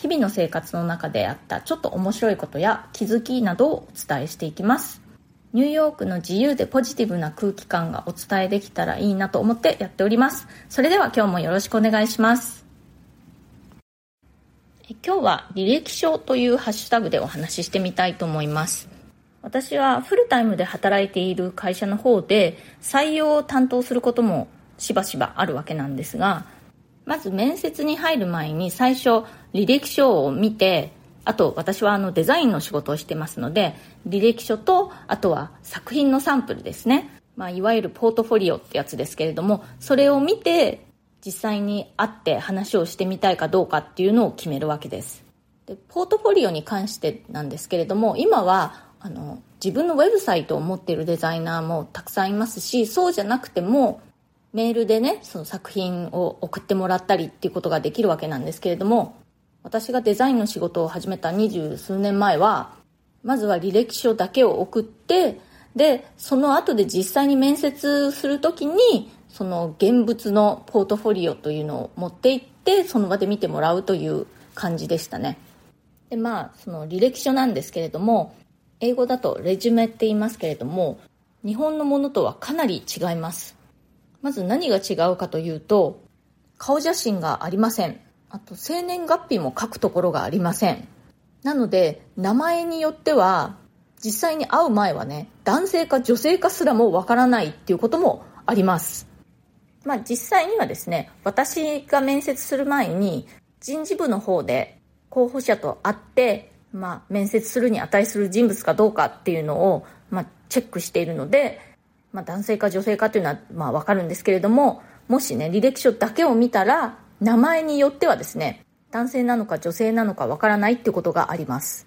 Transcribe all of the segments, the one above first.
日々の生活の中であったちょっと面白いことや気づきなどをお伝えしていきます。ニューヨークの自由でポジティブな空気感がお伝えできたらいいなと思ってやっております。それでは今日もよろしくお願いします。今日は履歴書というハッシュタグでお話ししてみたいと思います。私はフルタイムで働いている会社の方で採用を担当することもしばしばあるわけなんですがまず面接に入る前に最初履歴書を見てあと私はあのデザインの仕事をしてますので履歴書とあとは作品のサンプルですね、まあ、いわゆるポートフォリオってやつですけれどもそれを見て実際に会って話をしてみたいかどうかっていうのを決めるわけです。でポートフォリオに関してなんですけれども今はあの自分のウェブサイトを持っているデザイナーもたくさんいますしそうじゃなくてもメールでねその作品を送ってもらったりっていうことができるわけなんですけれども私がデザインの仕事を始めた二十数年前はまずは履歴書だけを送ってでその後で実際に面接する時にその現物のポートフォリオというのを持って行ってその場で見てもらうという感じでしたねでまあその履歴書なんですけれども英語だとレジュメって言いますけれども、日本のものとはかなり違います。まず何が違うかというと、顔写真がありません。あと、生年月日も書くところがありません。なので、名前によっては、実際に会う前はね、男性か女性かすらもわからないっていうこともあります。まあ実際にはですね、私が面接する前に人事部の方で候補者と会ってまあ、面接するに値する人物かどうかっていうのを、まあ、チェックしているので、まあ、男性か女性かっていうのは、まあ、わかるんですけれども、もしね、履歴書だけを見たら、名前によってはですね、男性なのか女性なのかわからないってことがあります。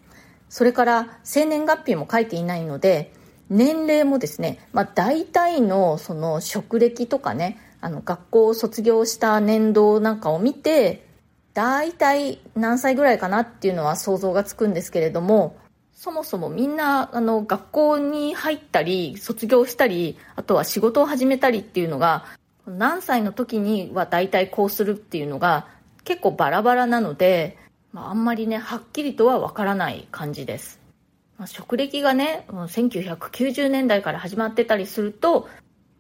それから、生年月日も書いていないので、年齢もですね、まあ、大体のその職歴とかね、あの学校を卒業した年度なんかを見て、大体何歳ぐらいかなっていうのは想像がつくんですけれども、そもそもみんなあの学校に入ったり卒業したりあとは仕事を始めたりっていうのが何歳の時には大体こうするっていうのが結構バラバラなので、まあ、あんまりねはっきりとはわからない感じです、まあ、職歴がね1990年代から始まってたりすると、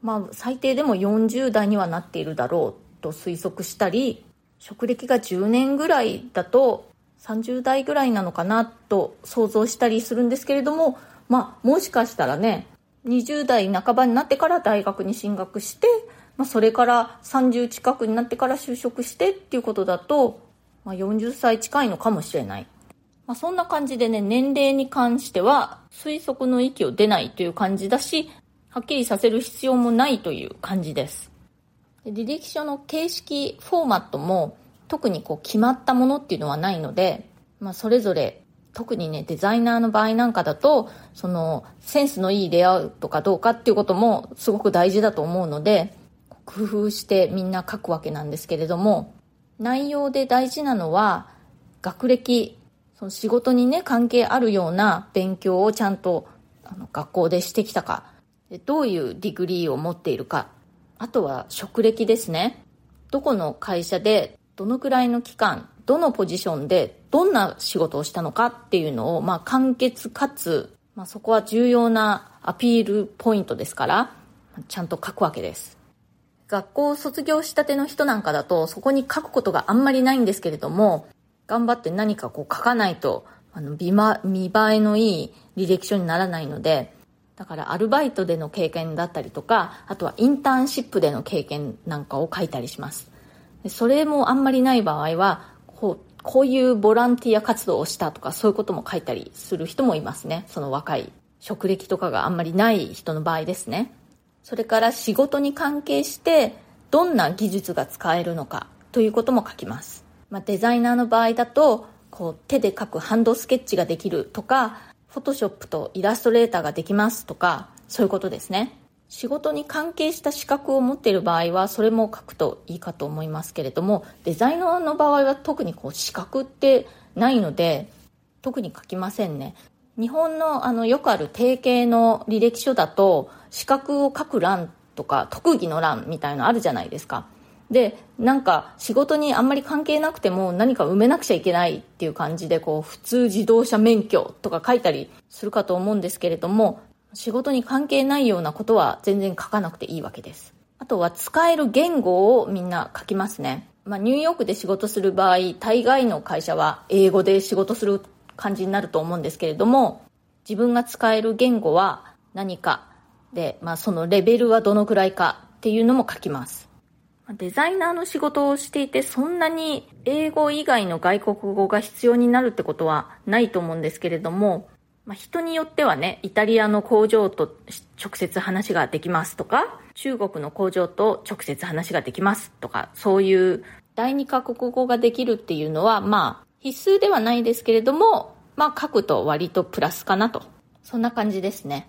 まあ、最低でも40代にはなっているだろうと推測したり職歴が10年ぐらいだと30代ぐらいなのかなと想像したりするんですけれども、まあ、もしかしたらね、20代半ばになってから大学に進学して、まあ、それから30近くになってから就職してっていうことだと、まあ、40歳近いのかもしれない。まあ、そんな感じでね、年齢に関しては推測の域を出ないという感じだし、はっきりさせる必要もないという感じです。履歴書の形式フォーマットも特にこう決まったものっていうのはないので、まあ、それぞれ特にねデザイナーの場合なんかだとそのセンスのいいレイアウトかどうかっていうこともすごく大事だと思うので工夫してみんな書くわけなんですけれども内容で大事なのは学歴その仕事にね関係あるような勉強をちゃんとあの学校でしてきたかどういう degree を持っているかあとは職歴ですね。どこの会社でどのくらいの期間、どのポジションでどんな仕事をしたのかっていうのを、まあ、簡潔かつ、まあ、そこは重要なアピールポイントですから、ちゃんと書くわけです。学校を卒業したての人なんかだと、そこに書くことがあんまりないんですけれども、頑張って何かこう書かないと、あの、見見栄えのいい履歴書にならないので、だからアルバイトでの経験だったりとか、あとはインターンシップでの経験なんかを書いたりします。それもあんまりない場合は、こう、こういうボランティア活動をしたとかそういうことも書いたりする人もいますね。その若い職歴とかがあんまりない人の場合ですね。それから仕事に関係してどんな技術が使えるのかということも書きます。まあ、デザイナーの場合だとこう手で描くハンドスケッチができるとかフォトショップとイラストレーターができますとかそういうことですね仕事に関係した資格を持っている場合はそれも書くといいかと思いますけれどもデザイナーの場合は特にこう資格ってないので特に書きませんね。日本のあのよくある定型の履歴書だと資格を書く欄とか特技の欄みたいのあるじゃないですか。でなんか仕事にあんまり関係なくても何か埋めなくちゃいけないっていう感じでこう普通自動車免許とか書いたりするかと思うんですけれども仕事に関係ないようなことは全然書かなくていいわけです。あとは使える言語をみんな書きますね。まあ、ニューヨークで仕事する場合、大概の会社は英語で仕事する感じになると思うんですけれども、自分が使える言語は何かで、まあ、そのレベルはどのくらいかっていうのも書きます。デザイナーの仕事をしていてそんなに英語以外の外国語が必要になるってことはないと思うんですけれども、まあ、人によってはね、イタリアの工場と直接話ができますとか、中国の工場と直接話ができますとか、そういう第二カ国語ができるっていうのは、まあ、必須ではないですけれども、まあ、書くと割とプラスかなと。そんな感じですね。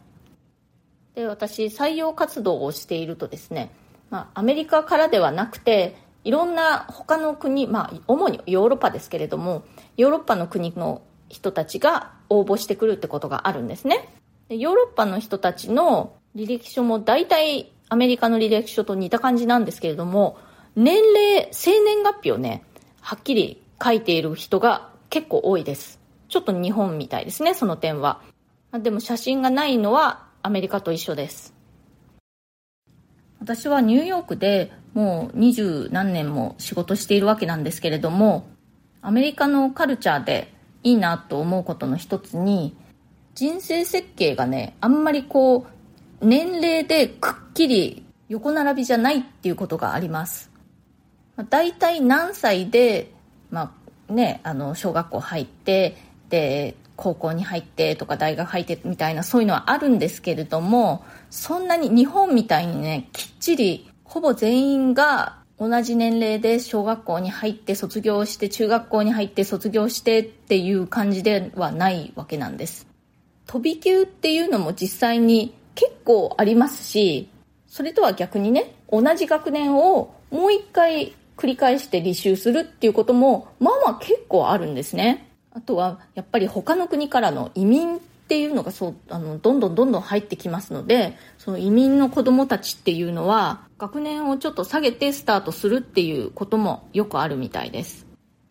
で、私、採用活動をしているとですね、まあ、アメリカからではなくて、いろんな他の国、まあ、主にヨーロッパですけれども、ヨーロッパの国の人たちが応募してくるってことがあるんですね。でヨーロッパの人たちの履歴書も大体アメリカの履歴書と似た感じなんですけれども、年齢、生年月日をね、はっきり書いている人が結構多いです。ちょっと日本みたいですね、その点は。でも写真がないのはアメリカと一緒です。私はニューヨークでもう二十何年も仕事しているわけなんですけれども、アメリカのカルチャーでいいなと思うことの一つに人生設計がねあんまりこう年齢でくっきり横並びじゃないっていうことがあります、まあ、大体何歳で、まあね、あの小学校入ってで高校に入ってとか大学入ってみたいなそういうのはあるんですけれどもそんなに日本みたいにねきっちりほぼ全員が同じ年齢で小学校に入って卒業して中学校に入って卒業してっていう感じではないわけなんです。飛び級っていうのも実際に結構ありますしそれとは逆にね同じ学年をもう一回繰り返して履修するっていうこともまあまあ結構あるんですね。あとはやっぱり他の国からの移民っていうのがそうあのどんどんどんどん入ってきますのでその移民の子供たちっていうのは学年をちょっと下げてスタートするっていうこともよくあるみたいです、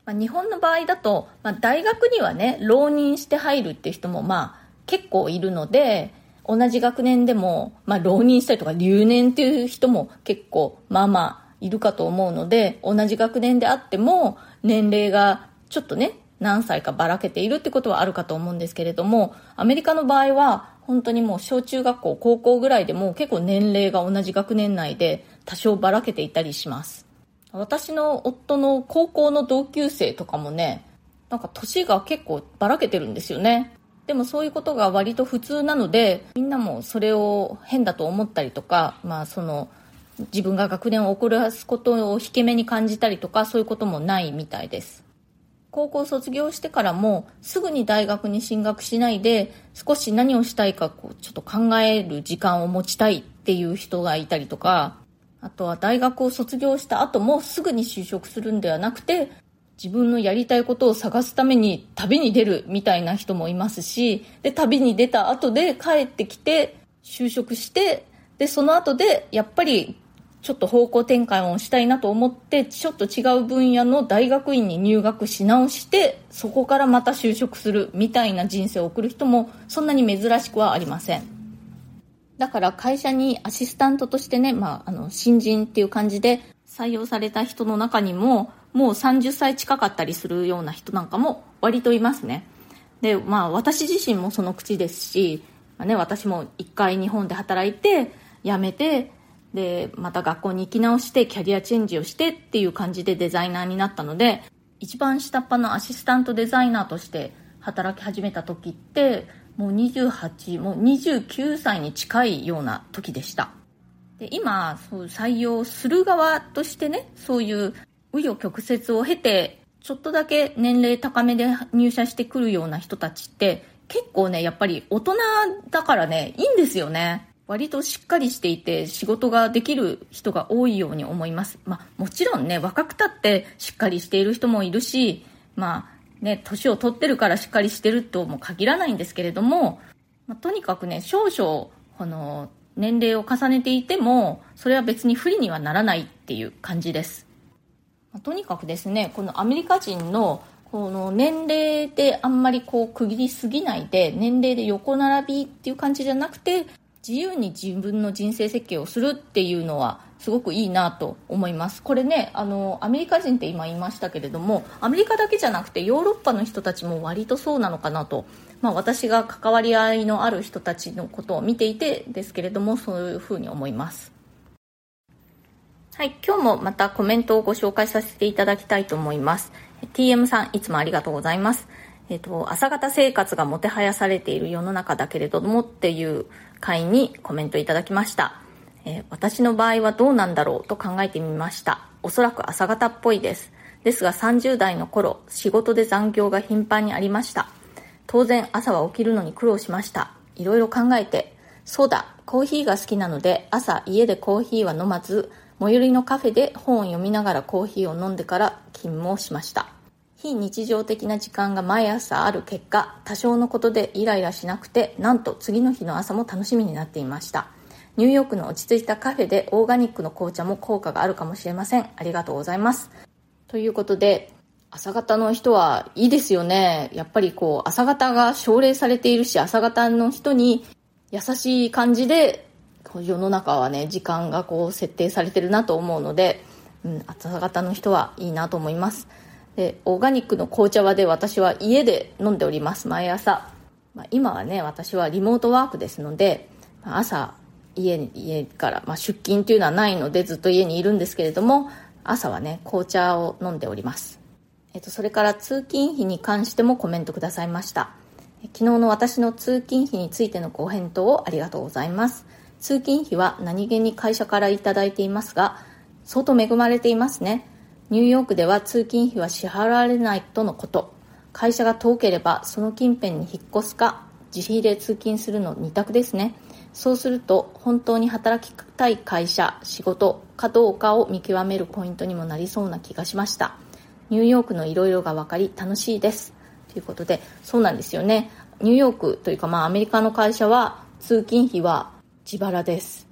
まあ、日本の場合だと、まあ、大学にはね浪人して入るっていう人もまあ結構いるので同じ学年でも、まあ、浪人したりとか留年っていう人も結構まあまあいるかと思うので同じ学年であっても年齢がちょっとね何歳かばらけているってことはあるかと思うんですけれどもアメリカの場合は本当にもう小中学校高校ぐらいでも結構年齢が同じ学年内で多少ばらけていたりします。私の夫の高校の同級生とかもねなんか年が結構ばらけてるんですよね。でもそういうことが割と普通なのでみんなもそれを変だと思ったりとかまあその自分が学年を遅らすことを引け目に感じたりとかそういうこともないみたいです。高校卒業してからもすぐに大学に進学しないで少し何をしたいかこうちょっと考える時間を持ちたいっていう人がいたりとかあとは大学を卒業した後もすぐに就職するんではなくて自分のやりたいことを探すために旅に出るみたいな人もいますしで旅に出た後で帰ってきて就職してでその後でやっぱりちょっと方向転換をしたいなと思ってちょっと違う分野の大学院に入学し直してそこからまた就職するみたいな人生を送る人もそんなに珍しくはありません。だから会社にアシスタントとしてね、まあ、あの新人っていう感じで採用された人の中にももう30歳近かったりするような人なんかも割といますね。でまあ私自身もその口ですし、まあね、私も一回日本で働いて辞めてでまた学校に行き直してキャリアチェンジをしてっていう感じでデザイナーになったので一番下っ端のアシスタントデザイナーとして働き始めた時ってもう28もう29歳に近いような時でしたで今そう採用する側としてねそういう紆余曲折を経てちょっとだけ年齢高めで入社してくるような人たちって結構ね、やっぱり大人だからね、いいんですよね。割としっかりしていて仕事ができる人が多いように思います。まあもちろんね、若くたってしっかりしている人もいるし、まあね、年を取ってるからしっかりしてるとも限らないんですけれども、まあ、とにかくね、少々、この、年齢を重ねていても、それは別に不利にはならないっていう感じです。まあ、とにかくですね、このアメリカ人のこの年齢であんまりこう区切りすぎないで、年齢で横並びっていう感じじゃなくて、自由に自分の人生設計をするっていうのはすごくいいなと思います。これねあのアメリカ人って今言いましたけれどもアメリカだけじゃなくてヨーロッパの人たちも割とそうなのかなと、まあ、私が関わり合いのある人たちのことを見ていてですけれどもそういうふうに思います。はい今日もまたコメントをご紹介させていただきたいと思います。TM さんいつもありがとうございます。えっ、と、朝方生活がもてはやされている世の中だけれどもっていう回にコメントいただきました。えー、私の場合はどうなんだろうと考えてみました。おそらく朝方っぽいです。ですが30代の頃、仕事で残業が頻繁にありました。当然朝は起きるのに苦労しました。いろいろ考えて、そうだ、コーヒーが好きなので朝家でコーヒーは飲まず、最寄りのカフェで本を読みながらコーヒーを飲んでから勤務をしました。非日常的な時間が毎朝ある結果、多少のことでイライラしなくて、なんと次の日の朝も楽しみになっていました。ニューヨークの落ち着いたカフェでオーガニックの紅茶も効果があるかもしれません。ありがとうございます。ということで、朝方の人はいいですよね。やっぱりこう、朝方が奨励されているし、朝方の人に優しい感じで、世の中はね、時間がこう設定されてるなと思うので、うん、朝方の人はいいなと思います。でオーガニックの紅茶はで私は家で飲んでおります。毎朝、まあ、今はね私はリモートワークですのでま朝家に家から、まあ、出勤というのはないのでずっと家にいるんですけれども朝はね紅茶を飲んでおります。えっと、それから通勤費に関してもコメントくださいました。昨日の私の通勤費についてのご返答をありがとうございます。通勤費は何気に会社からいただいていますが相当恵まれていますね。ニューヨークでは通勤費は支払われないとのこと。会社が遠ければその近辺に引っ越すか自費で通勤するの2択ですね。そうすると本当に働きたい会社仕事かどうかを見極めるポイントにもなりそうな気がしました。ニューヨークのいろいろが分かり楽しいです。ということでそうなんですよね。ニューヨークというかまあアメリカの会社は通勤費は自腹です。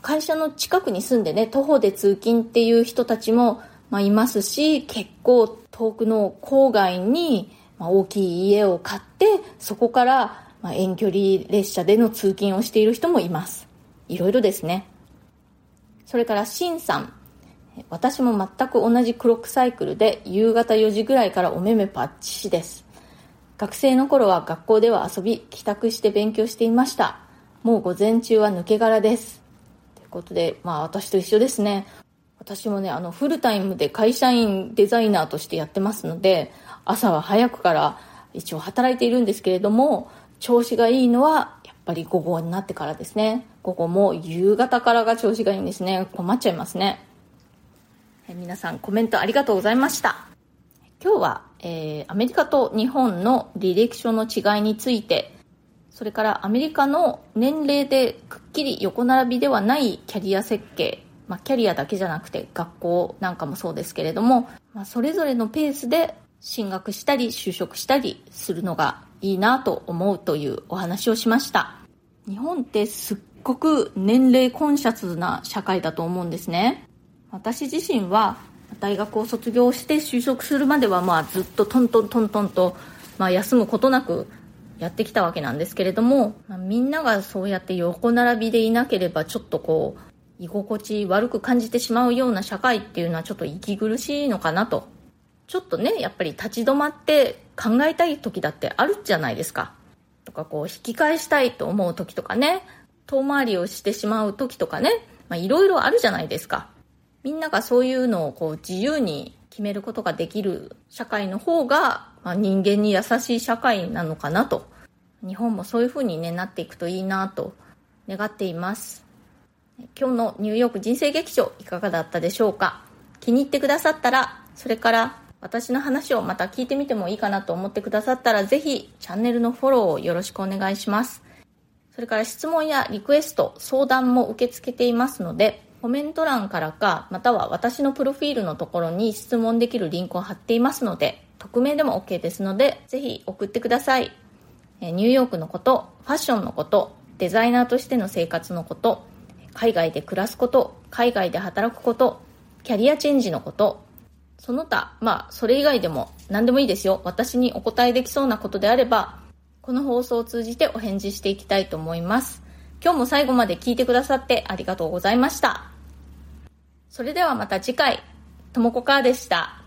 会社の近くに住んでね徒歩で通勤っていう人たちもまあ、いますし、結構遠くの郊外に、ま、大きい家を買って、そこから、ま、遠距離列車での通勤をしている人もいます。いろいろですね。それから、シンさん。私も全く同じクロックサイクルで夕方4時ぐらいからお目目パッチしです。学生の頃は学校では遊び、帰宅して勉強していました。もう午前中は抜け殻です。ということで、まあ私と一緒ですね。私もね、あの、フルタイムで会社員デザイナーとしてやってますので、朝は早くから一応働いているんですけれども、調子がいいのはやっぱり午後になってからですね。午後も夕方からが調子がいいんですね。困っちゃいますね。え皆さんコメントありがとうございました。今日は、えー、アメリカと日本の履歴書の違いについて、それからアメリカの年齢でくっきり横並びではないキャリア設計まあ、キャリアだけじゃなくて学校なんかもそうですけれども、まあ、それぞれのペースで進学したり就職したりするのがいいなと思うというお話をしました。日本ってすっごく年齢コンシャスな社会だと思うんですね。私自身は大学を卒業して就職するまではまあずっとトントントントンと、まあ、休むことなくやってきたわけなんですけれども、まあ、みんながそうやって横並びでいなければちょっとこう居心地悪く感じてしまうような社会っていうのはちょっと息苦しいのかなと。ちょっとね、やっぱり立ち止まって考えたい時だってあるじゃないですか。とかこう引き返したいと思う時とかね、遠回りをしてしまう時とかね、いろいろあるじゃないですか。みんながそういうのをこう自由に決めることができる社会の方が、まあ、人間に優しい社会なのかなと。日本もそういう風にね、なっていくといいなと願っています。今日のニューヨーク人生劇場いかがだったでしょうか？気に入ってくださったら、それから私の話をまた聞いてみてもいいかなと思ってくださったら、ぜひチャンネルのフォローをよろしくお願いします。それから質問やリクエスト、相談も受け付けていますので、コメント欄からか、または私のプロフィールのところに質問できるリンクを貼っていますので、匿名でも OK ですので、ぜひ送ってください。ニューヨークのこと、ファッションのこと、デザイナーとしての生活のこと、海外で暮らすこと、海外で働くこと、キャリアチェンジのこと、その他、まあ、それ以外でも何でもいいですよ。私にお答えできそうなことであれば、この放送を通じてお返事していきたいと思います。今日も最後まで聞いてくださってありがとうございました。それではまた次回、ともこかーでした。